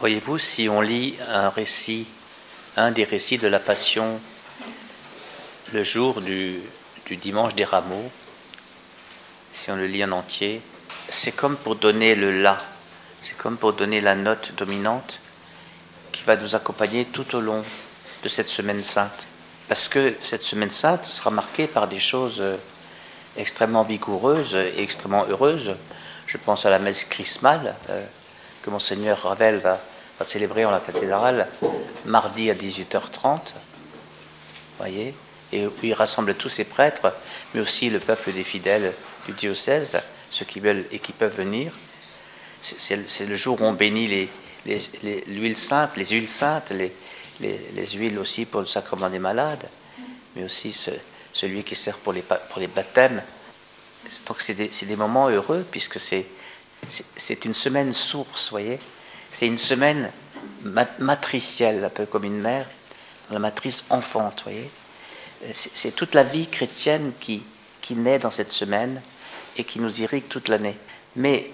Voyez-vous, si on lit un récit, un des récits de la Passion, le jour du, dimanche des rameaux, si on le lit en entier, c'est comme pour donner le la, c'est comme pour donner la note dominante qui va nous accompagner tout au long de cette semaine sainte. Parce que cette semaine sainte sera marquée par des choses extrêmement vigoureuses et extrêmement heureuses. Je pense à la messe chrismale euh, que Monseigneur Ravel va, célébrer en la cathédrale mardi à 18h30. Voyez Et où il rassemble tous ses prêtres, mais aussi le peuple des fidèles du diocèse, ceux qui veulent et qui peuvent venir. C'est le jour où on bénit l'huile sainte, les huiles saintes, les, les, huiles aussi pour le sacrement des malades, mais aussi celui qui sert pour les, pour les baptêmes. Donc c'est des, des, moments heureux puisque c'est une semaine source, voyez. C'est une semaine matricielle, un peu comme une mère, la matrice enfante, voyez. C'est toute la vie chrétienne qui, qui naît dans cette semaine et qui nous irrigue toute l'année. Mais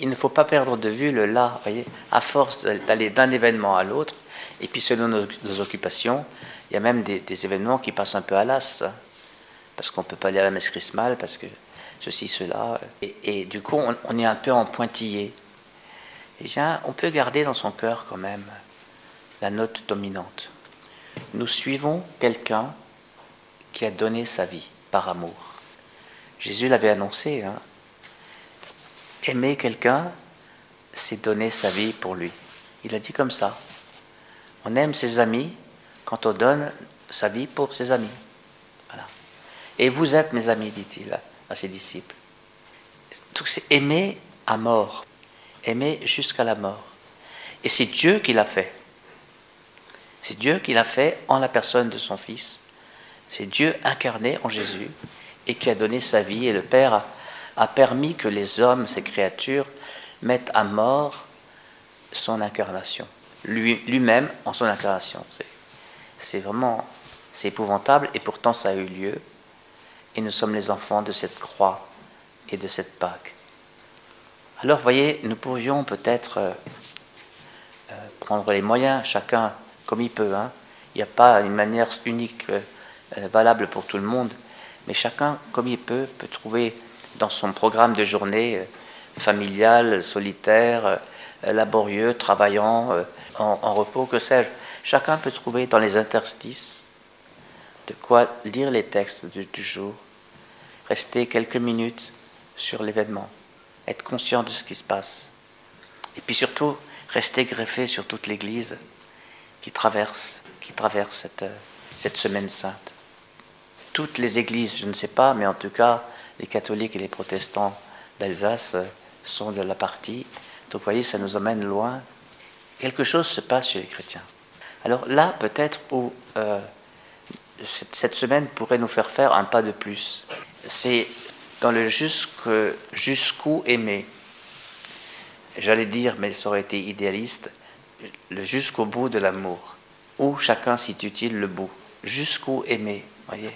il ne faut pas perdre de vue le là, voyez, à force d'aller d'un événement à l'autre, et puis selon nos, occupations, il y a même des, événements qui passent un peu à l'as, parce qu'on ne peut pas aller à la messe chrismale, parce que ceci, cela. Et, du coup, on, est un peu en pointillé. Bien, on peut garder dans son cœur quand même la note dominante. Nous suivons quelqu'un qui a donné sa vie par amour. Jésus l'avait annoncé. Hein. Aimer quelqu'un, c'est donner sa vie pour lui. Il a dit comme ça. On aime ses amis quand on donne sa vie pour ses amis. Et vous êtes mes amis, dit-il à ses disciples. Tout c'est aimer à mort, aimer jusqu'à la mort. Et c'est Dieu qui l'a fait. C'est Dieu qui l'a fait en la personne de son Fils. C'est Dieu incarné en Jésus et qui a donné sa vie. Et le Père a, permis que les hommes, ces créatures, mettent à mort son incarnation. Lui-même en son incarnation. C'est vraiment, c'est épouvantable et pourtant ça a eu lieu. Et nous sommes les enfants de cette croix et de cette Pâque. Alors, voyez, nous pourrions peut-être euh, euh, prendre les moyens, chacun comme il peut. Hein. Il n'y a pas une manière unique euh, valable pour tout le monde, mais chacun comme il peut peut trouver dans son programme de journée familial, solitaire, laborieux, travaillant, en, repos, que sais-je. Chacun peut trouver dans les interstices de quoi lire les textes du, jour, rester quelques minutes sur l'événement, être conscient de ce qui se passe, et puis surtout rester greffé sur toute l'Église qui traverse, qui traverse cette, cette semaine sainte. Toutes les églises, je ne sais pas, mais en tout cas, les catholiques et les protestants d'Alsace sont de la partie. Donc vous voyez, ça nous emmène loin quelque chose se passe chez les chrétiens. Alors là, peut-être où euh, cette semaine pourrait nous faire faire un pas de plus, c'est dans le jusqu'où aimer. J'allais dire, mais ça aurait été idéaliste, le jusqu'au bout de l'amour. Où chacun situe-t-il le bout? Jusqu'où aimer, voyez?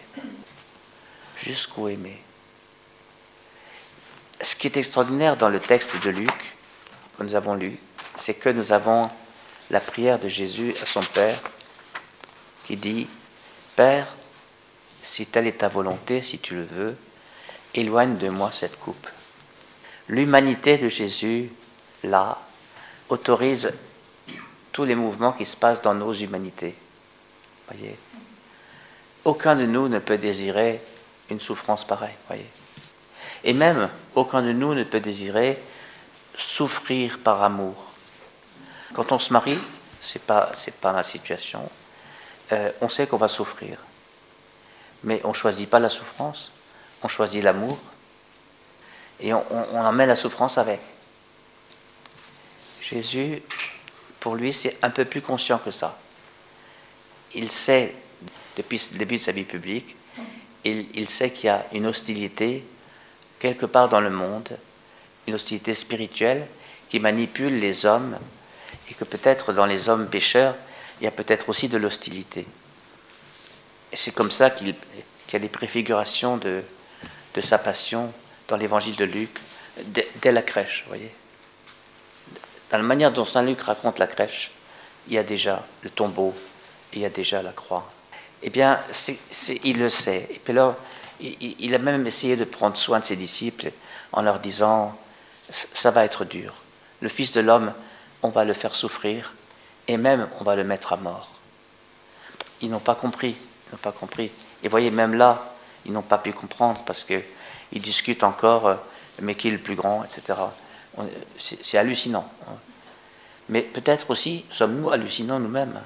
Jusqu'où aimer. Ce qui est extraordinaire dans le texte de Luc, que nous avons lu, c'est que nous avons la prière de Jésus à son Père qui dit, Père, si telle est ta volonté, si tu le veux, éloigne de moi cette coupe. L'humanité de Jésus, là, autorise tous les mouvements qui se passent dans nos humanités. Voyez Aucun de nous ne peut désirer une souffrance pareille. Voyez Et même, aucun de nous ne peut désirer souffrir par amour. Quand on se marie, ce n'est pas, pas ma situation, euh, on sait qu'on va souffrir. Mais on choisit pas la souffrance, on choisit l'amour et on, on, on emmène la souffrance avec. Jésus, pour lui, c'est un peu plus conscient que ça. Il sait, depuis le début de sa vie publique, il, sait qu'il y a une hostilité quelque part dans le monde, une hostilité spirituelle qui manipule les hommes et que peut-être dans les hommes pécheurs, il y a peut-être aussi de l'hostilité. C'est comme ça qu'il y a des préfigurations de, de sa passion dans l'évangile de Luc, dès, la crèche, voyez. dans la manière dont Saint Luc raconte la crèche, il y a déjà le tombeau, il y a déjà la croix. Eh bien, il le sait. Et puis là, il, a même essayé de prendre soin de ses disciples en leur disant, ça va être dur. Le Fils de l'homme, on va le faire souffrir, et même on va le mettre à mort. Ils n'ont pas compris, ils n'ont pas compris. Et voyez, même là, ils n'ont pas pu comprendre parce qu'ils discutent encore, euh, mais qui est le plus grand, etc. C'est hallucinant. Mais peut-être aussi sommes-nous hallucinants nous-mêmes.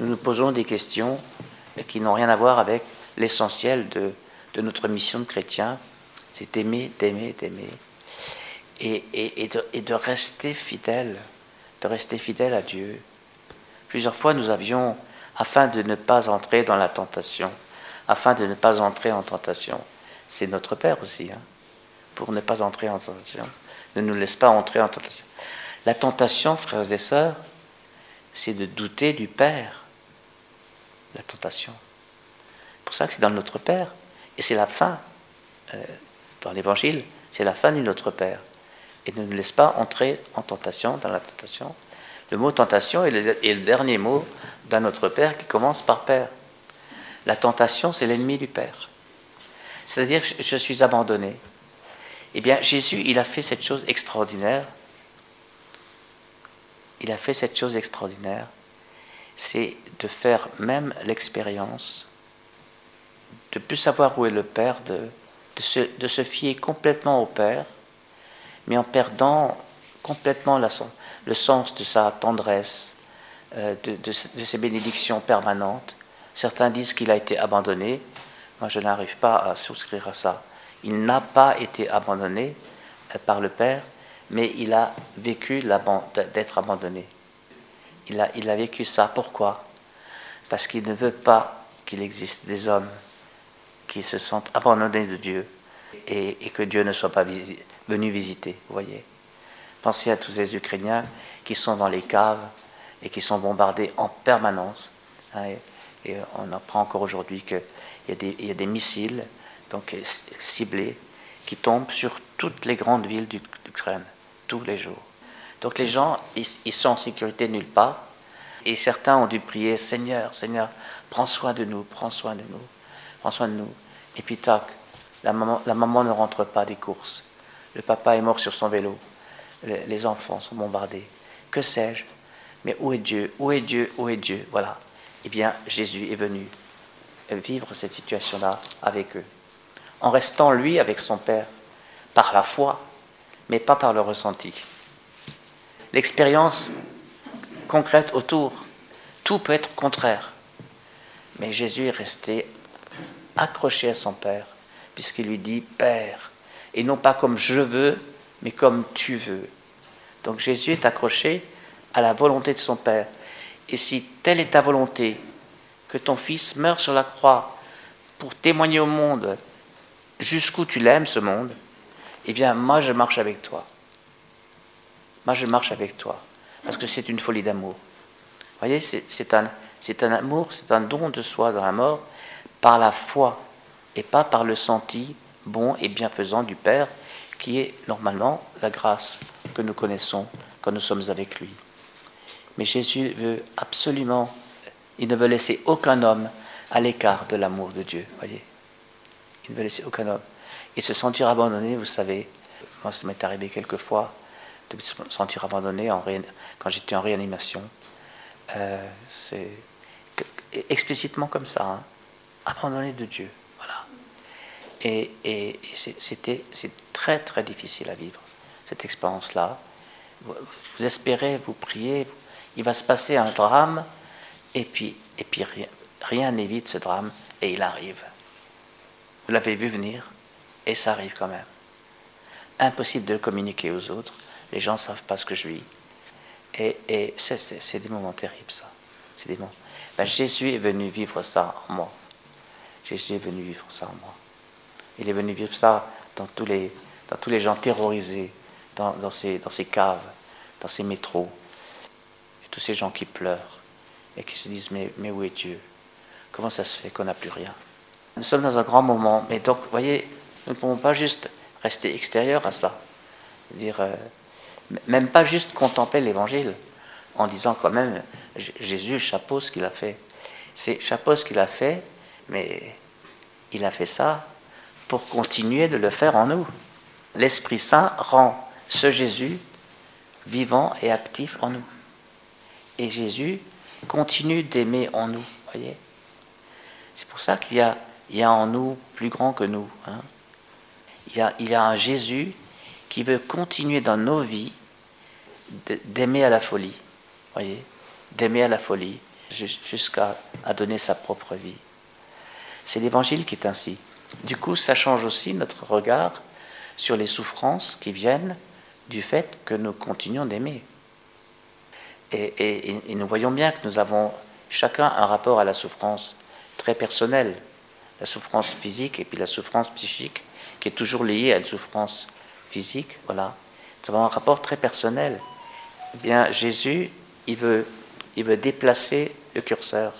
Nous nous posons des questions qui n'ont rien à voir avec l'essentiel de, notre mission de chrétien, c'est d'aimer, d'aimer, d'aimer. Et, et, de, rester fidèle, de rester fidèle à Dieu. Plusieurs fois, nous avions, afin de ne pas entrer dans la tentation, afin de ne pas entrer en tentation, c'est notre Père aussi, hein, pour ne pas entrer en tentation, ne nous laisse pas entrer en tentation. La tentation, frères et sœurs, c'est de douter du Père. La tentation. Pour ça que c'est dans Notre Père. Et c'est la fin, euh, dans l'Évangile, c'est la fin du Notre Père. Et ne nous laisse pas entrer en tentation, dans la tentation. Le mot tentation est le, est le dernier mot d'un Notre Père qui commence par Père. La tentation, c'est l'ennemi du Père. C'est-à-dire, je suis abandonné. Eh bien, Jésus, il a fait cette chose extraordinaire il a fait cette chose extraordinaire, c'est de faire même l'expérience de plus savoir où est le Père, de, se, fier complètement au Père, mais en perdant complètement le sens de sa tendresse, euh, de, ses bénédictions permanentes. Certains disent qu'il a été abandonné. Moi, je n'arrive pas à souscrire à ça. Il n'a pas été abandonné euh, par le Père, mais il a vécu d'être abandonné. Il a, vécu ça. Pourquoi? Parce qu'il ne veut pas qu'il existe des hommes qui se sentent abandonnés de Dieu et, que Dieu ne soit pas venu visiter. Vous voyez Pensez à tous ces Ukrainiens qui sont dans les caves et qui sont bombardés en permanence. Hein, on apprend encore aujourd'hui qu'il y, a des missiles donc, ciblés qui tombent sur toutes les grandes villes d'Ukraine tous les jours. Donc les gens, ils, sont en sécurité nulle part. Et certains ont dû prier, Seigneur, Seigneur, prends soin de nous, prends soin de nous, prends soin de nous. Et puis tac, la maman ne rentre pas des courses. Le papa est mort sur son vélo. Les, enfants sont bombardés. Que sais-je? Mais où est Dieu? Où est Dieu? Où est Dieu? Voilà. Eh bien, Jésus est venu vivre cette situation-là avec eux. En restant, lui, avec son Père, par la foi, mais pas par le ressenti. L'expérience concrète autour, tout peut être contraire. Mais Jésus est resté accroché à son Père, puisqu'il lui dit Père, et non pas comme je veux, mais comme tu veux. Donc Jésus est accroché à la volonté de son Père. Et si telle est ta volonté, que ton Fils meure sur la croix pour témoigner au monde jusqu'où tu l'aimes, ce monde, eh bien, moi, je marche avec toi. Moi, je marche avec toi. Parce que c'est une folie d'amour. Vous voyez, c'est un, un amour, c'est un don de soi dans la mort par la foi et pas par le senti bon et bienfaisant du Père, qui est normalement la grâce que nous connaissons quand nous sommes avec lui. Mais Jésus veut absolument, il ne veut laisser aucun homme à l'écart de l'amour de Dieu. Voyez, il ne veut laisser aucun homme. Et se sentir abandonné, vous savez, moi ça m'est arrivé quelquefois de se sentir abandonné en quand j'étais en réanimation. Euh, c'est explicitement comme ça, hein. abandonné de Dieu. Voilà. Et, et, c'était c'est très très difficile à vivre, cette expérience-là. Vous, espérez, vous priez, il va se passer un drame, et puis, et puis rien, n'évite ce drame, et il arrive. Vous l'avez vu venir et ça arrive quand même. Impossible de le communiquer aux autres. Les gens ne savent pas ce que je vis. Et, et c'est des moments terribles, ça. C'est des moments. Ben, Jésus est venu vivre ça en moi. Jésus est venu vivre ça en moi. Il est venu vivre ça dans tous les, dans tous les gens terrorisés, dans, dans, ces, dans ces caves, dans ces métros. Tous ces gens qui pleurent et qui se disent mais, mais où est Dieu? Comment ça se fait qu'on n'a plus rien? Nous sommes dans un grand moment. Mais donc, vous voyez, nous ne pouvons pas juste rester extérieurs à ça. Dire, euh, Même pas juste contempler l'évangile en disant quand même Jésus, chapeau ce qu'il a fait. C'est chapeau ce qu'il a fait, mais il a fait ça pour continuer de le faire en nous. L'Esprit Saint rend ce Jésus vivant et actif en nous. Et Jésus continue d'aimer en nous, voyez C'est pour ça qu'il y a, il y a en nous plus grand que nous. Hein. il, y a, il y a un Jésus qui veut continuer dans nos vies d'aimer à la folie, voyez D'aimer à la folie jusqu'à à donner sa propre vie. C'est l'évangile qui est ainsi. Du coup, ça change aussi notre regard sur les souffrances qui viennent du fait que nous continuons d'aimer. Et, nous voyons bien que nous avons chacun un rapport à la souffrance très personnel, la souffrance physique et puis la souffrance psychique, qui est toujours liée à une souffrance physique. Voilà, nous avons un rapport très personnel. Eh bien, Jésus, il veut, il veut déplacer le curseur.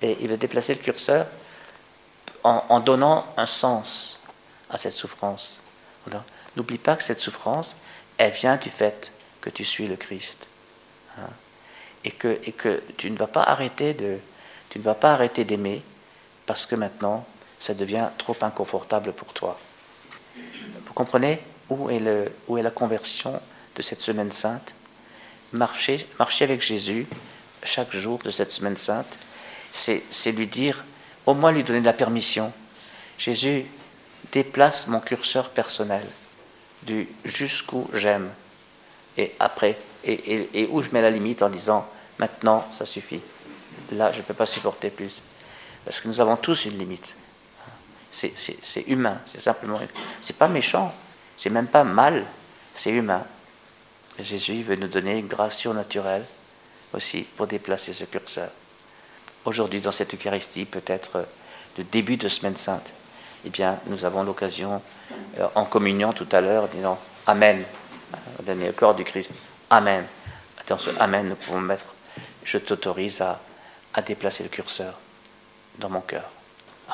Et il veut déplacer le curseur en, donnant un sens à cette souffrance. N'oublie pas que cette souffrance, elle vient du fait que tu suis le Christ. Hein. et, que, tu ne vas pas arrêter d'aimer parce que maintenant ça devient trop inconfortable pour toi. Vous comprenez où est, le, où est la conversion de cette semaine sainte? Marcher, marcher avec Jésus chaque jour de cette semaine sainte, c'est lui dire, au moins lui donner de la permission. Jésus, déplace mon curseur personnel du jusqu'où j'aime et après, et, où je mets la limite en disant maintenant ça suffit. Là, je ne peux pas supporter plus. Parce que nous avons tous une limite. C'est humain, c'est simplement. C'est pas méchant, c'est même pas mal, c'est humain. Jésus veut nous donner une grâce surnaturelle aussi pour déplacer ce curseur. Aujourd'hui, dans cette Eucharistie, peut-être le début de Semaine Sainte, eh bien, nous avons l'occasion, euh, en communion tout à l'heure, disant Amen, au dernier corps du Christ, Amen. Attention, Amen, nous pouvons mettre Je t'autorise à, à déplacer le curseur dans mon cœur.